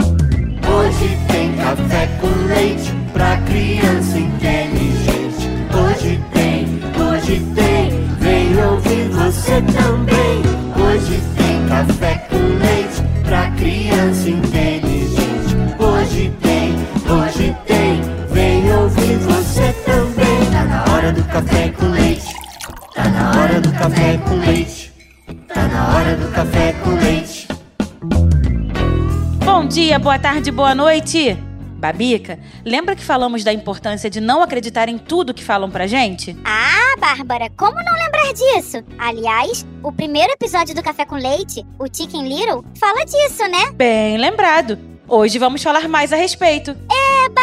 Hoje tem café com leite pra criança inteligente. Hoje tem, hoje tem, vem ouvir você também. Hoje tem café com leite pra criança inteligente. Hoje tem, hoje tem, vem ouvir você também. Tá na hora do café com leite. Tá na hora do café com leite. Tá na hora do café com leite. Dia, boa tarde, boa noite. Babica, lembra que falamos da importância de não acreditar em tudo que falam pra gente? Ah, Bárbara, como não lembrar disso? Aliás, o primeiro episódio do Café com Leite, o Chicken Little, fala disso, né? Bem lembrado. Hoje vamos falar mais a respeito. Eba!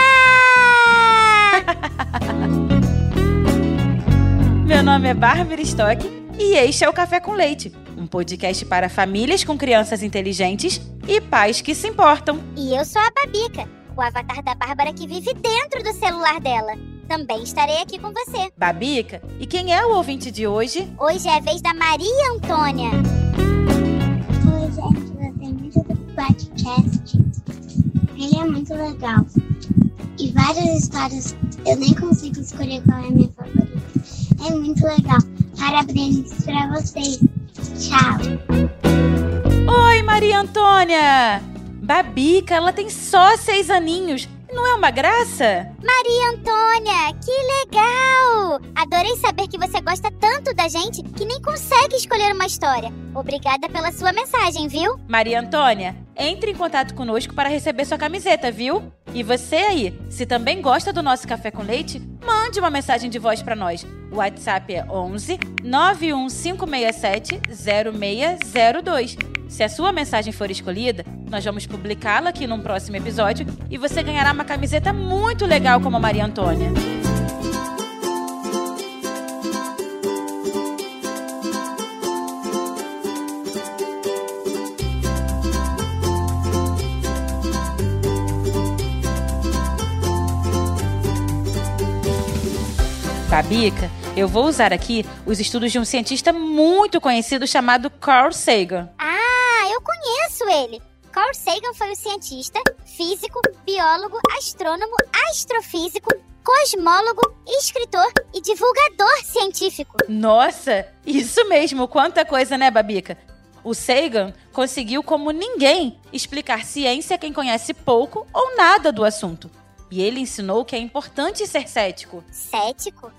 Meu nome é Bárbara Stock e este é o Café com Leite, um podcast para famílias com crianças inteligentes e pais que se importam. E eu sou a Babica, o avatar da Bárbara que vive dentro do celular dela. Também estarei aqui com você. Babica, e quem é o ouvinte de hoje? Hoje é a vez da Maria Antônia. Oi, gente, gostei muito do podcast. Ele é muito legal. E várias histórias, eu nem consigo escolher qual é a minha favorita. É muito legal. Parabéns pra vocês. Tchau. Oi, Maria Antônia! Babica, ela tem só seis aninhos. Não é uma graça? Maria Antônia, que legal! Adorei saber que você gosta tanto da gente que nem consegue escolher uma história. Obrigada pela sua mensagem, viu? Maria Antônia, entre em contato conosco para receber sua camiseta, viu? E você aí, se também gosta do nosso café com leite, mande uma mensagem de voz para nós. O WhatsApp é 11 91567 0602. Se a sua mensagem for escolhida, nós vamos publicá-la aqui num próximo episódio e você ganhará uma camiseta muito legal como a Maria Antônia. Babica, eu vou usar aqui os estudos de um cientista muito conhecido chamado Carl Sagan. Ah, eu conheço ele. Carl Sagan foi o cientista, físico, biólogo, astrônomo, astrofísico, cosmólogo, escritor e divulgador científico. Nossa, isso mesmo, quanta coisa, né, Babica? O Sagan conseguiu, como ninguém, explicar ciência a quem conhece pouco ou nada do assunto. E ele ensinou que é importante ser cético. Cético?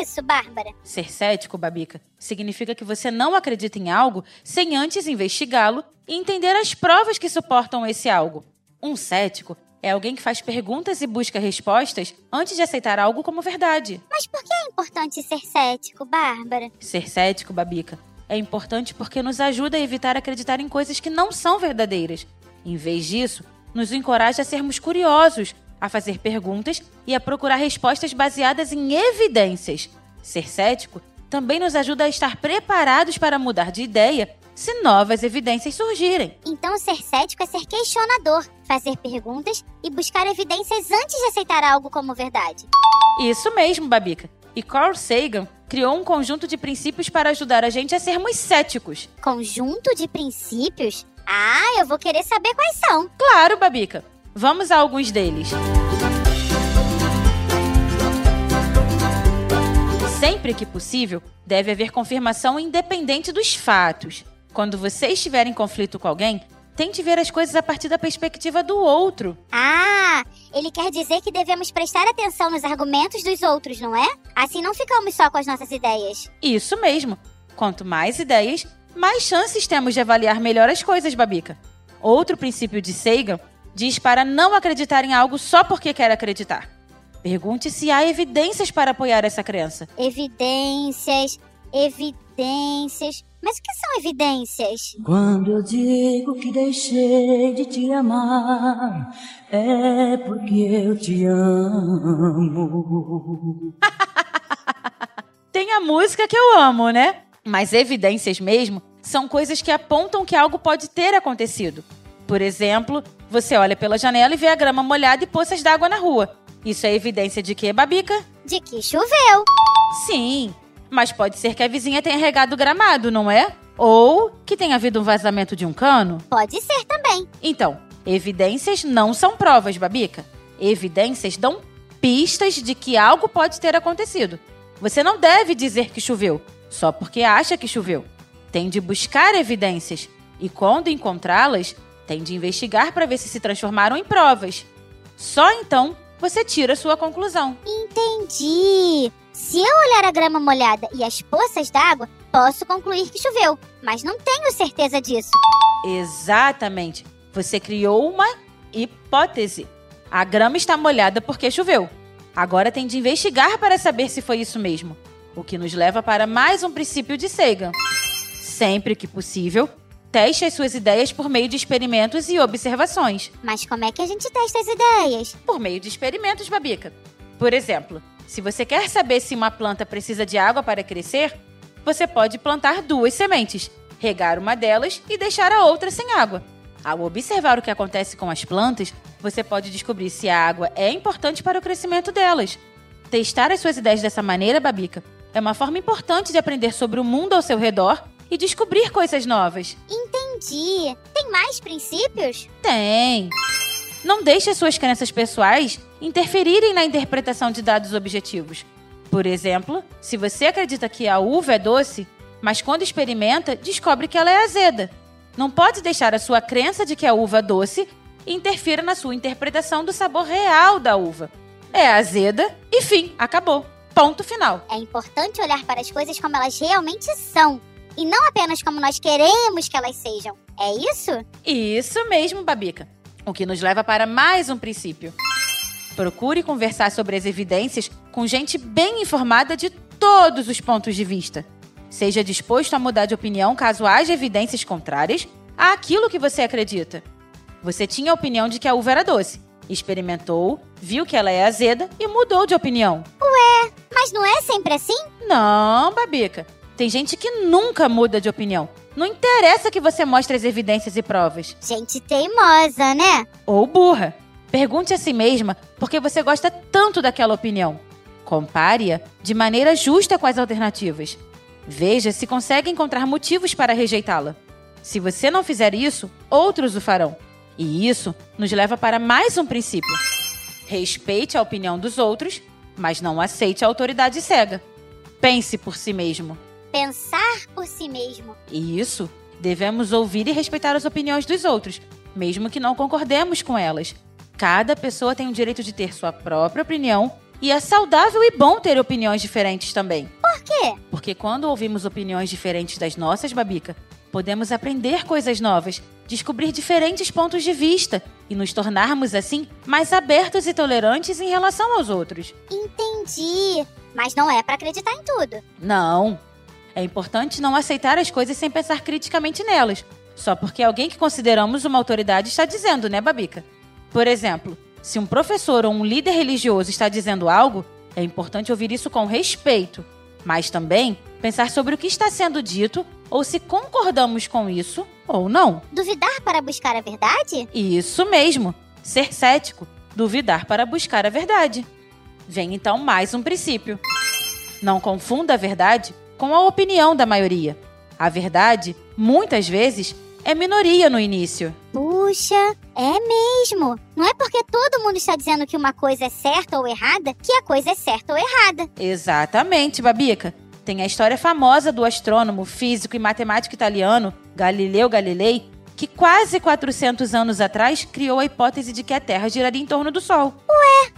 Isso, Bárbara? Ser cético, Babica, significa que você não acredita em algo sem antes investigá-lo e entender as provas que suportam esse algo. Um cético é alguém que faz perguntas e busca respostas antes de aceitar algo como verdade. Mas por que é importante ser cético, Bárbara? Ser cético, Babica, é importante porque nos ajuda a evitar acreditar em coisas que não são verdadeiras. Em vez disso, nos encoraja a sermos curiosos, a fazer perguntas e a procurar respostas baseadas em evidências. Ser cético também nos ajuda a estar preparados para mudar de ideia se novas evidências surgirem. Então, ser cético é ser questionador, fazer perguntas e buscar evidências antes de aceitar algo como verdade. Isso mesmo, Babica. E Carl Sagan criou um conjunto de princípios para ajudar a gente a sermos céticos. Conjunto de princípios? Ah, eu vou querer saber quais são. Claro, Babica. Vamos a alguns deles. Sempre que possível, deve haver confirmação independente dos fatos. Quando você estiver em conflito com alguém, tente ver as coisas a partir da perspectiva do outro. Ah, ele quer dizer que devemos prestar atenção nos argumentos dos outros, não é? Assim não ficamos só com as nossas ideias. Isso mesmo. Quanto mais ideias, mais chances temos de avaliar melhor as coisas, Babica. Outro princípio de Sagan diz para não acreditar em algo só porque quer acreditar. Pergunte se há evidências para apoiar essa crença. Evidências, evidências. Mas o que são evidências? Quando eu digo que deixei de te amar, é porque eu te amo. Tem a música que eu amo, né? Mas evidências mesmo são coisas que apontam que algo pode ter acontecido. Por exemplo, você olha pela janela e vê a grama molhada e poças d'água na rua. Isso é evidência de que, Babica? De que choveu. Sim, mas pode ser que a vizinha tenha regado o gramado, não é? Ou que tenha havido um vazamento de um cano. Pode ser também. Então, Evidências não são provas, Babica. Evidências dão pistas de que algo pode ter acontecido. Você não deve dizer que choveu, só porque acha que choveu. Tem de buscar evidências e, quando encontrá-las, tem de investigar para ver se se transformaram em provas. Só então você tira sua conclusão. Entendi. Se eu olhar a grama molhada e as poças d'água, posso concluir que choveu, mas não tenho certeza disso. Exatamente. Você criou uma hipótese. A grama está molhada porque choveu. Agora tem de investigar para saber se foi isso mesmo. O que nos leva para mais um princípio de Sagan. Sempre que possível, teste as suas ideias por meio de experimentos e observações. Mas como é que a gente testa as ideias? Por meio de experimentos, Babica. Por exemplo, se você quer saber se uma planta precisa de água para crescer, você pode plantar duas sementes, regar uma delas e deixar a outra sem água. Ao observar o que acontece com as plantas, você pode descobrir se a água é importante para o crescimento delas. Testar as suas ideias dessa maneira, Babica, é uma forma importante de aprender sobre o mundo ao seu redor e descobrir coisas novas. Entendi. Tem mais princípios? Tem. Não deixe as suas crenças pessoais interferirem na interpretação de dados objetivos. Por exemplo, se você acredita que a uva é doce, mas quando experimenta, descobre que ela é azeda. Não pode deixar a sua crença de que a uva é doce interfira na sua interpretação do sabor real da uva. É azeda e fim, acabou. Ponto final. É importante olhar para as coisas como elas realmente são e não apenas como nós queremos que elas sejam. É isso? Isso mesmo, Babica. O que nos leva para mais um princípio. Procure conversar sobre as evidências com gente bem informada de todos os pontos de vista. Seja disposto a mudar de opinião caso haja evidências contrárias àquilo que você acredita. Você tinha a opinião de que a uva era doce. Experimentou, viu que ela é azeda e mudou de opinião. Ué, mas não é sempre assim? Não, Babica. Tem gente que nunca muda de opinião. Não interessa que você mostre as evidências e provas. Gente teimosa, né? Ou burra. Pergunte a si mesma por que você gosta tanto daquela opinião. Compare-a de maneira justa com as alternativas. Veja se consegue encontrar motivos para rejeitá-la. Se você não fizer isso, outros o farão. E isso nos leva para mais um princípio. Respeite a opinião dos outros, mas não aceite a autoridade cega. Pense por si mesmo. Pensar por si mesmo. E isso, devemos ouvir e respeitar as opiniões dos outros, mesmo que não concordemos com elas. Cada pessoa tem o direito de ter sua própria opinião e é saudável e bom ter opiniões diferentes também. Por quê? Porque quando ouvimos opiniões diferentes das nossas, Babica, podemos aprender coisas novas, descobrir diferentes pontos de vista e nos tornarmos assim mais abertos e tolerantes em relação aos outros. Entendi. Mas não é para acreditar em tudo. Não. É importante não aceitar as coisas sem pensar criticamente nelas, só porque alguém que consideramos uma autoridade está dizendo, né, Babica? Por exemplo, se um professor ou um líder religioso está dizendo algo, é importante ouvir isso com respeito, mas também pensar sobre o que está sendo dito ou se concordamos com isso ou não. Duvidar para buscar a verdade? Isso mesmo, ser cético, duvidar para buscar a verdade. Vem então mais um princípio. Não confunda a verdade com a opinião da maioria. A verdade, muitas vezes, é minoria no início. Puxa, é mesmo. Não é porque todo mundo está dizendo que uma coisa é certa ou errada que a coisa é certa ou errada. Exatamente, Babica. Tem a história famosa do astrônomo, físico e matemático italiano Galileu Galilei, que quase 400 anos atrás criou a hipótese de que a Terra giraria em torno do Sol.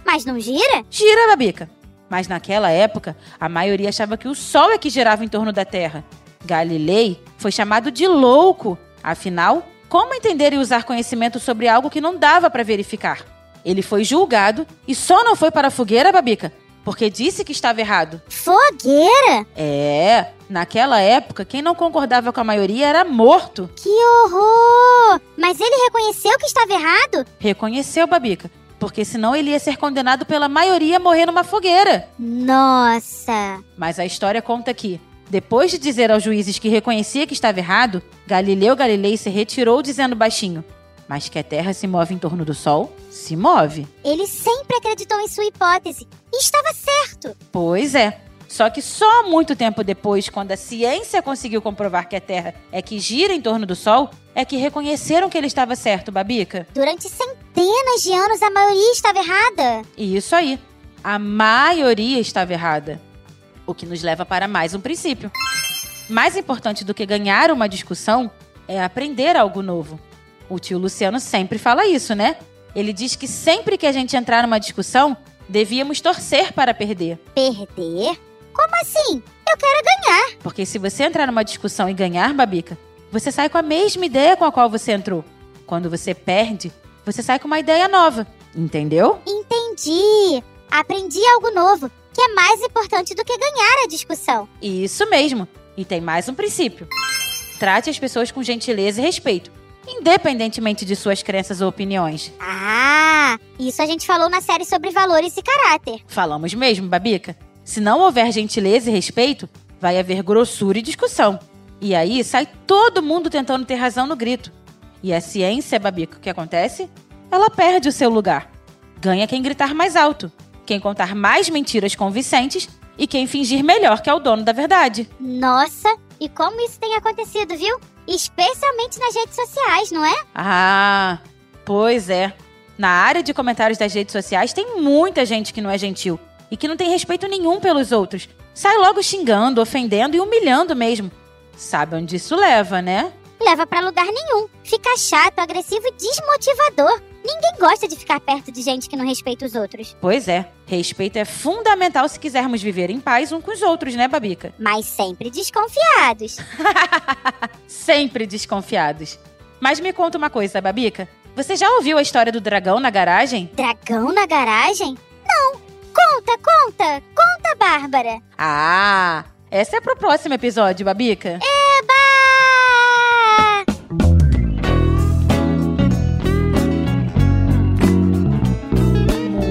Mas não gira? Gira, Babica. Mas naquela época, a maioria achava que o Sol é que girava em torno da Terra. Galilei foi chamado de louco. Afinal, como entender e usar conhecimento sobre algo que não dava para verificar? Ele foi julgado e só não foi para a fogueira, Babica, porque disse que estava errado. Fogueira? É, naquela época, quem não concordava com a maioria era morto. Que horror! Mas ele reconheceu que estava errado? Reconheceu, Babica, porque senão ele ia ser condenado pela maioria a morrer numa fogueira. Nossa! Mas a história conta que, depois de dizer aos juízes que reconhecia que estava errado, Galileu Galilei se retirou dizendo baixinho: Mas que a Terra se move em torno do Sol? Se move. Ele sempre acreditou em sua hipótese e estava certo. Pois é. Só que só muito tempo depois, quando a ciência conseguiu comprovar que a Terra é que gira em torno do Sol, é que reconheceram que ele estava certo, Babica. Durante centenas de anos, a maioria estava errada. E isso aí. A maioria estava errada. O que nos leva para mais um princípio. Mais importante do que ganhar uma discussão é aprender algo novo. O tio Luciano sempre fala isso, né? Ele diz que sempre que a gente entrar numa discussão, devíamos torcer para perder. Perder? Como assim? Eu quero ganhar. Porque se você entrar numa discussão e ganhar, Babica, você sai com a mesma ideia com a qual você entrou. Quando você perde, você sai com uma ideia nova. Entendeu? Entendi. Aprendi algo novo, que é mais importante do que ganhar a discussão. Isso mesmo. E tem mais um princípio. Trate as pessoas com gentileza e respeito, independentemente de suas crenças ou opiniões. Ah, isso a gente falou na série sobre valores e caráter. Falamos mesmo, Babica. Se não houver gentileza e respeito, vai haver grossura e discussão. E aí sai todo mundo tentando ter razão no grito. E a ciência, Babica, o que acontece? Ela perde o seu lugar. Ganha quem gritar mais alto, quem contar mais mentiras convincentes e quem fingir melhor que é o dono da verdade. Nossa, e como isso tem acontecido, viu? Especialmente nas redes sociais, não é? Ah, pois é. Na área de comentários das redes sociais tem muita gente que não é gentil e que não tem respeito nenhum pelos outros. Sai logo xingando, ofendendo e humilhando mesmo. Sabe onde isso leva, né? Leva pra lugar nenhum. Fica chato, agressivo e desmotivador. Ninguém gosta de ficar perto de gente que não respeita os outros. Pois é, respeito é fundamental se quisermos viver em paz um com os outros, né, Babica? Mas sempre desconfiados. Sempre desconfiados. Mas me conta uma coisa, Babica. Você já ouviu a história do dragão na garagem? Dragão na garagem? Não. Conta, conta. Conta, Bárbara. Ah, essa é pro próximo episódio, Babica. Eba!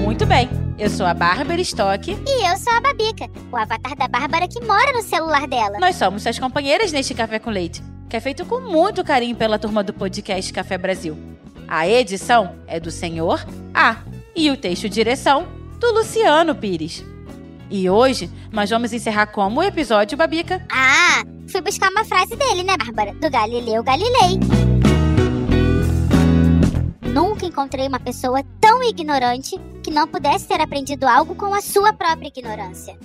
Muito bem. Eu sou a Bárbara Stock. E eu sou a Babica, o avatar da Bárbara que mora no celular dela. Nós somos suas companheiras neste Café com Leite, que é feito com muito carinho pela turma do podcast Café Brasil. A edição é do Senhor A e o texto direção do Luciano Pires. E hoje nós vamos encerrar como o episódio, Babica? Ah, fui buscar uma frase dele, né, Bárbara? Do Galileu Galilei. Nunca encontrei uma pessoa tão ignorante que não pudesse ter aprendido algo com a sua própria ignorância.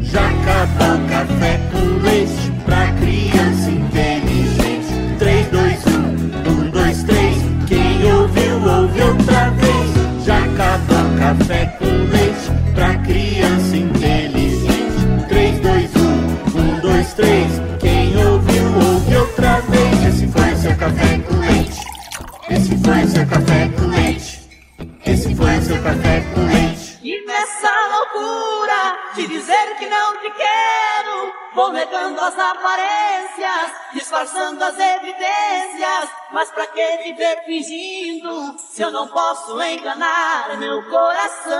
Já acabou o café com leite pra criança inteligente. 3, 2, 1, 1, 2, 3. Quem ouviu, ouve outra vez. Café com leite pra criança inteligente. 3, 2, 1, 1, 2, 3. Quem ouviu, ouve outra vez. Esse foi seu café com leite. Esse foi seu café com leite. Esse foi seu café com leite. E nessa loucura de dizer que não te quero, vou negando as aparências, disfarçando as evidências. Mas pra que viver fingindo se eu não posso enganar meu coração?